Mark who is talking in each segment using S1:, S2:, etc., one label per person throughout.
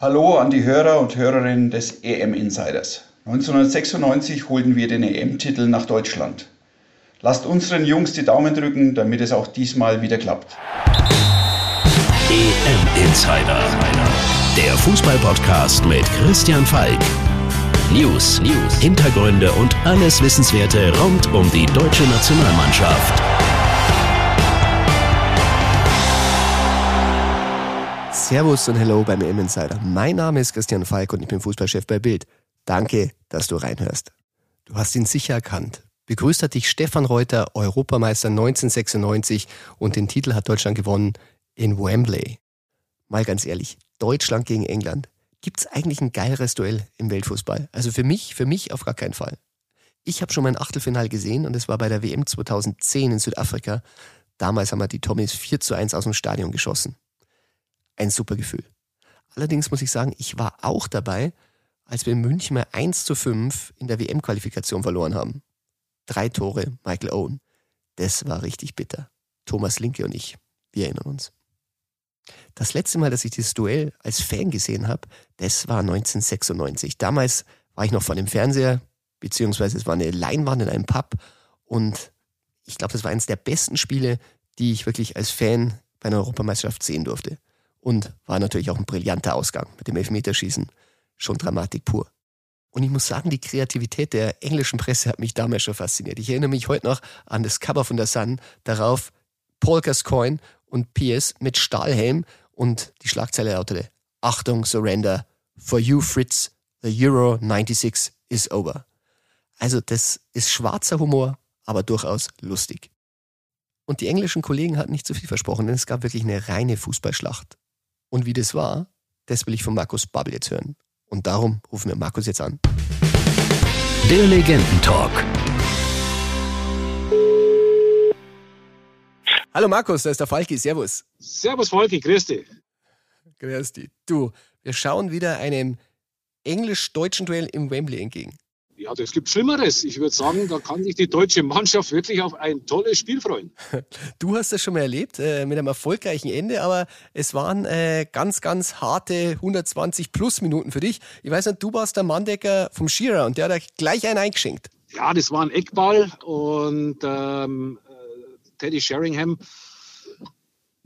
S1: Hallo an die Hörer und Hörerinnen des EM Insiders. 1996 holten wir den EM-Titel nach Deutschland. Lasst unseren Jungs die Daumen drücken, damit es auch diesmal wieder klappt.
S2: EM Insider, der Fußball-Podcast mit Christian Falk. News, News, Hintergründe und alles Wissenswerte rund um die deutsche Nationalmannschaft.
S3: Servus und Hello beim EM Insider. Mein Name ist Christian Falk und ich bin Fußballchef bei Bild. Danke, dass du reinhörst. Du hast ihn sicher erkannt. Begrüßt hat dich Stefan Reuter, Europameister 1996 und den Titel hat Deutschland gewonnen in Wembley. Mal ganz ehrlich, Deutschland gegen England. Gibt's eigentlich ein geileres Duell im Weltfußball? Also für mich, für mich auf gar keinen Fall. Ich habe schon mein Achtelfinal gesehen und es war bei der WM 2010 in Südafrika. Damals haben wir die Tommys 4 zu 1 aus dem Stadion geschossen ein super Gefühl. Allerdings muss ich sagen, ich war auch dabei, als wir in München mal 1 zu 5 in der WM-Qualifikation verloren haben. Drei Tore, Michael Owen. Das war richtig bitter. Thomas Linke und ich, wir erinnern uns. Das letzte Mal, dass ich dieses Duell als Fan gesehen habe, das war 1996. Damals war ich noch vor dem Fernseher, beziehungsweise es war eine Leinwand in einem Pub und ich glaube, das war eines der besten Spiele, die ich wirklich als Fan bei einer Europameisterschaft sehen durfte. Und war natürlich auch ein brillanter Ausgang mit dem Elfmeterschießen. Schon Dramatik pur. Und ich muss sagen, die Kreativität der englischen Presse hat mich damals schon fasziniert. Ich erinnere mich heute noch an das Cover von der Sun, darauf Paul Gascoigne und Pierce mit Stahlhelm und die Schlagzeile lautete Achtung, Surrender, for you Fritz, the Euro 96 is over. Also das ist schwarzer Humor, aber durchaus lustig. Und die englischen Kollegen hatten nicht zu viel versprochen, denn es gab wirklich eine reine Fußballschlacht. Und wie das war, das will ich von Markus Babbel jetzt hören. Und darum rufen wir Markus jetzt an.
S2: Der Legendentalk.
S3: Hallo Markus, da ist der Falki. Servus.
S4: Servus Falki, grüß dich.
S3: Grüß dich. Du, wir schauen wieder einem englisch-deutschen Duell im Wembley entgegen.
S4: Ja, das gibt Schlimmeres. Ich würde sagen, da kann sich die deutsche Mannschaft wirklich auf ein tolles Spiel freuen.
S3: Du hast das schon mal erlebt, äh, mit einem erfolgreichen Ende, aber es waren äh, ganz, ganz harte 120 plus Minuten für dich. Ich weiß nicht, du warst der Manndecker vom Shearer und der hat gleich einen eingeschenkt.
S4: Ja, das war ein Eckball und ähm, äh, Teddy Sheringham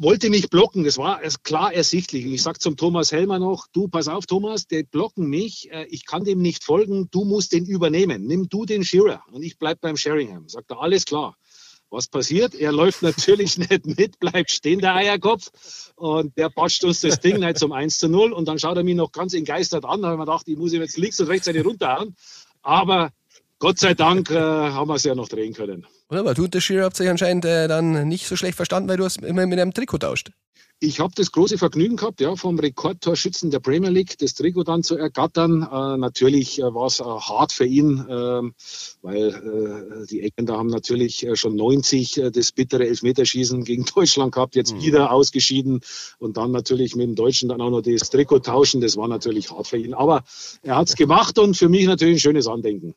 S4: wollte nicht blocken. Das war klar ersichtlich. Ich sage zum Thomas Helmer noch, du, pass auf, Thomas, die blocken mich. Äh, ich kann dem nicht folgen. Du musst den übernehmen. Nimm du den Shearer und ich bleib beim Sheringham. Sagt er, alles klar. Was passiert? Er läuft natürlich nicht mit, bleibt stehen, der Eierkopf. Und der batscht uns das Ding nicht zum 1 zu 0. Und dann schaut er mich noch ganz entgeistert an. Da habe ich mir gedacht, ich muss ihm jetzt links und rechts eine runterhauen. Aber Gott sei Dank äh, haben wir es ja noch drehen können.
S3: Wunderbar. Du und der Shearer habt sich anscheinend äh, dann nicht so schlecht verstanden, weil du es immer mit einem Trikot tauscht.
S4: Ich habe das große Vergnügen gehabt, ja, vom Rekordtorschützen der Premier League das Trikot dann zu ergattern. Äh, natürlich äh, war es äh, hart für ihn, ähm, weil äh, die Engländer haben natürlich äh, schon 90 äh, das bittere Elfmeterschießen gegen Deutschland gehabt, jetzt mhm. wieder ausgeschieden und dann natürlich mit dem Deutschen dann auch noch das Trikot tauschen. Das war natürlich hart für ihn. Aber er hat es gemacht und für mich natürlich ein schönes Andenken.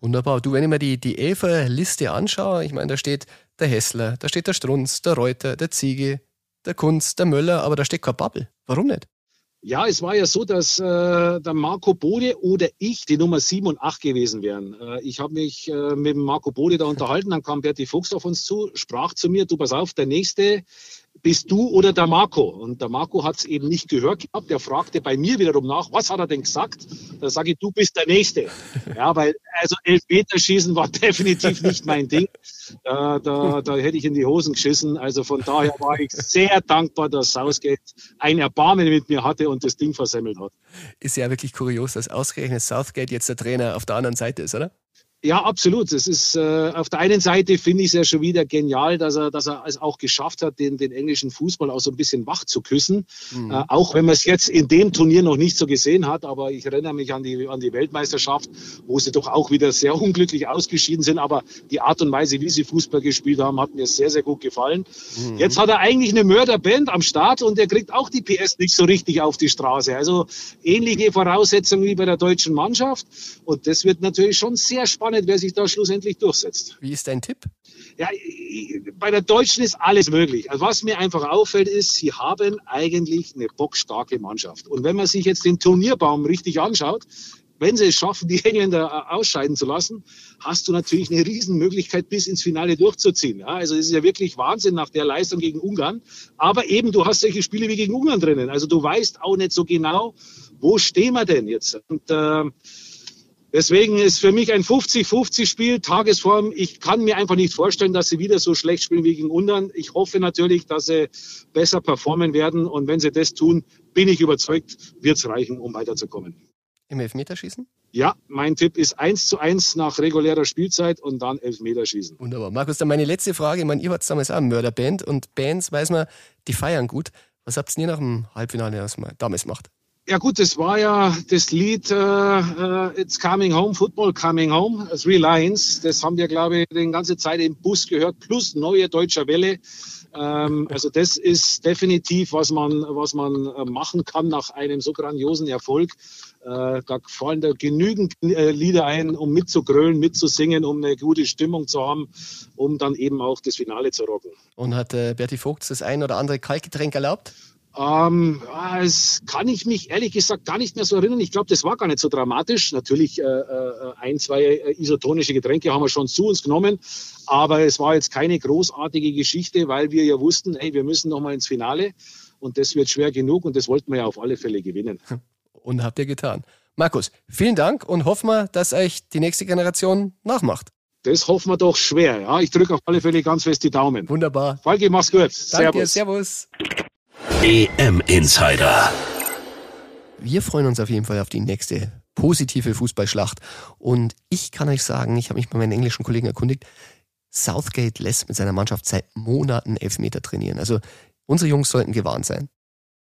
S3: Wunderbar. Du, wenn ich mir die, die Elfer-Liste anschaue, ich meine, da steht der Hessler, da steht der Strunz, der Reuter, der Ziege, der Kunz, der Möller, aber da steht kein Bubble. Warum nicht?
S4: Ja, es war ja so, dass äh, der Marco Bode oder ich die Nummer 7 und 8 gewesen wären. Äh, ich habe mich äh, mit Marco Bode da unterhalten, dann kam Berti Fuchs auf uns zu, sprach zu mir, du pass auf, der nächste bist du oder der Marco? Und der Marco hat es eben nicht gehört gehabt. Der fragte bei mir wiederum nach, was hat er denn gesagt? Da sage ich, du bist der Nächste. Ja, weil also Elfmeterschießen war definitiv nicht mein Ding. Da, da, da hätte ich in die Hosen geschissen. Also von daher war ich sehr dankbar, dass Southgate ein Erbarmen mit mir hatte und das Ding versemmelt hat.
S3: Ist ja wirklich kurios, dass ausgerechnet Southgate jetzt der Trainer auf der anderen Seite ist, oder?
S4: Ja, absolut. Es ist äh, auf der einen Seite finde ich es ja schon wieder genial, dass er, dass er es auch geschafft hat, den, den englischen Fußball auch so ein bisschen wach zu küssen. Mhm. Äh, auch wenn man es jetzt in dem Turnier noch nicht so gesehen hat, aber ich erinnere mich an die, an die Weltmeisterschaft, wo sie doch auch wieder sehr unglücklich ausgeschieden sind. Aber die Art und Weise, wie sie Fußball gespielt haben, hat mir sehr, sehr gut gefallen. Mhm. Jetzt hat er eigentlich eine Mörderband am Start und er kriegt auch die PS nicht so richtig auf die Straße. Also ähnliche Voraussetzungen wie bei der deutschen Mannschaft. Und das wird natürlich schon sehr spannend spannend, wer sich da schlussendlich durchsetzt.
S3: Wie ist dein Tipp?
S4: Ja, bei der Deutschen ist alles möglich. Also was mir einfach auffällt, ist, sie haben eigentlich eine bockstarke Mannschaft. Und wenn man sich jetzt den Turnierbaum richtig anschaut, wenn sie es schaffen, die Engländer äh, ausscheiden zu lassen, hast du natürlich eine Riesenmöglichkeit, bis ins Finale durchzuziehen. Ja, also es ist ja wirklich Wahnsinn nach der Leistung gegen Ungarn. Aber eben, du hast solche Spiele wie gegen Ungarn drinnen. Also du weißt auch nicht so genau, wo stehen wir denn jetzt? Und äh, Deswegen ist für mich ein 50-50-Spiel, Tagesform. Ich kann mir einfach nicht vorstellen, dass sie wieder so schlecht spielen wie gegen Ungarn. Ich hoffe natürlich, dass sie besser performen werden. Und wenn sie das tun, bin ich überzeugt, wird es reichen, um weiterzukommen.
S3: Im Elfmeterschießen?
S4: Ja, mein Tipp ist 1 zu 1 nach regulärer Spielzeit und dann Elfmeterschießen.
S3: Wunderbar. Markus, dann meine letzte Frage. Ich meine, ihr wart damals auch Mörderband und Bands, weiß man, die feiern gut. Was habt ihr nach dem Halbfinale damals gemacht?
S4: Ja gut, das war ja das Lied uh, It's Coming Home, Football Coming Home, Three Lions. Das haben wir, glaube ich, die ganze Zeit im Bus gehört, plus Neue Deutscher Welle. Ähm, also das ist definitiv, was man, was man äh, machen kann nach einem so grandiosen Erfolg. Äh, da fallen da genügend Lieder ein, um mitzugrölen, mitzusingen, um eine gute Stimmung zu haben, um dann eben auch das Finale zu rocken.
S3: Und hat äh, Berti Vogt das ein oder andere Kaltgetränk erlaubt?
S4: Ähm, das kann ich mich ehrlich gesagt gar nicht mehr so erinnern. Ich glaube, das war gar nicht so dramatisch. Natürlich äh, äh, ein, zwei äh, isotonische Getränke haben wir schon zu uns genommen, aber es war jetzt keine großartige Geschichte, weil wir ja wussten, hey, wir müssen noch mal ins Finale und das wird schwer genug und das wollten wir ja auf alle Fälle gewinnen.
S3: Und habt ihr getan. Markus, vielen Dank und hoffen wir, dass euch die nächste Generation nachmacht.
S4: Das hoffen wir doch schwer. Ja, ich drücke auf alle Fälle ganz fest die Daumen.
S3: Wunderbar.
S4: Falki, mach's gut.
S3: Danke, servus. servus.
S2: EM Insider.
S3: Wir freuen uns auf jeden Fall auf die nächste positive Fußballschlacht. Und ich kann euch sagen, ich habe mich bei meinen englischen Kollegen erkundigt, Southgate lässt mit seiner Mannschaft seit Monaten Elfmeter trainieren. Also unsere Jungs sollten gewarnt sein.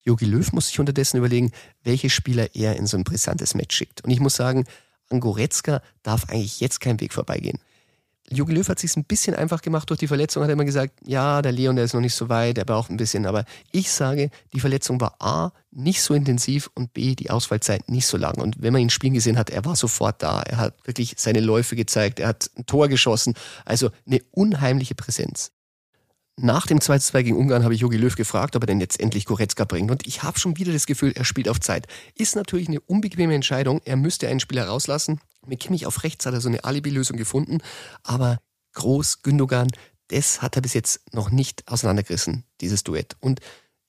S3: Jogi Löw muss sich unterdessen überlegen, welche Spieler er in so ein brisantes Match schickt. Und ich muss sagen, an Goretzka darf eigentlich jetzt kein Weg vorbeigehen. Jogi Löw hat sich ein bisschen einfach gemacht durch die Verletzung, hat er immer gesagt, ja, der Leon, der ist noch nicht so weit, der braucht ein bisschen. Aber ich sage, die Verletzung war A, nicht so intensiv und B, die Ausfallzeit nicht so lang. Und wenn man ihn spielen gesehen hat, er war sofort da. Er hat wirklich seine Läufe gezeigt, er hat ein Tor geschossen. Also eine unheimliche Präsenz. Nach dem 2-2 gegen Ungarn habe ich Jogi Löw gefragt, ob er denn jetzt endlich Goretzka bringt. Und ich habe schon wieder das Gefühl, er spielt auf Zeit. Ist natürlich eine unbequeme Entscheidung. Er müsste einen Spieler rauslassen. Mit Kimmich auf rechts hat er so eine Alibi-Lösung gefunden. Aber Groß, Gündogan, das hat er bis jetzt noch nicht auseinandergerissen, dieses Duett. Und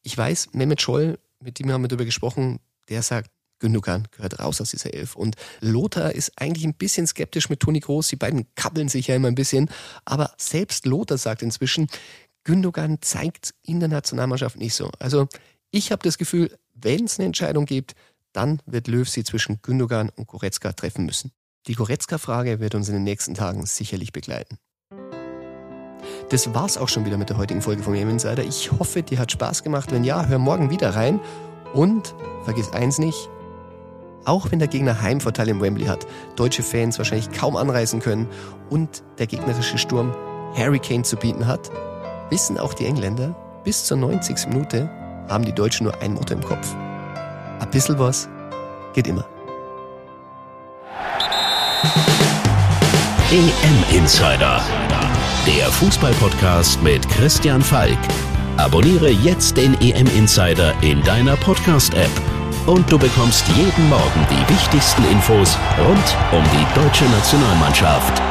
S3: ich weiß, Mehmet Scholl, mit dem haben wir darüber gesprochen, der sagt, Gündogan gehört raus aus dieser Elf. Und Lothar ist eigentlich ein bisschen skeptisch mit Toni Groß. Die beiden kabbeln sich ja immer ein bisschen. Aber selbst Lothar sagt inzwischen, Gündogan zeigt in der Nationalmannschaft nicht so. Also ich habe das Gefühl, wenn es eine Entscheidung gibt, dann wird Löw sie zwischen Gündogan und Goretzka treffen müssen. Die Goretzka-Frage wird uns in den nächsten Tagen sicherlich begleiten. Das war's auch schon wieder mit der heutigen Folge vom EM Insider. Ich hoffe, dir hat Spaß gemacht. Wenn ja, hör morgen wieder rein. Und vergiss eins nicht, auch wenn der Gegner Heimvorteil im Wembley hat, deutsche Fans wahrscheinlich kaum anreisen können und der gegnerische Sturm Hurricane zu bieten hat, wissen auch die Engländer, bis zur 90. Minute haben die Deutschen nur ein Motto im Kopf. Ein bisschen was geht immer.
S2: EM Insider, der Fußballpodcast mit Christian Falk. Abonniere jetzt den EM Insider in deiner Podcast-App und du bekommst jeden Morgen die wichtigsten Infos rund um die deutsche Nationalmannschaft.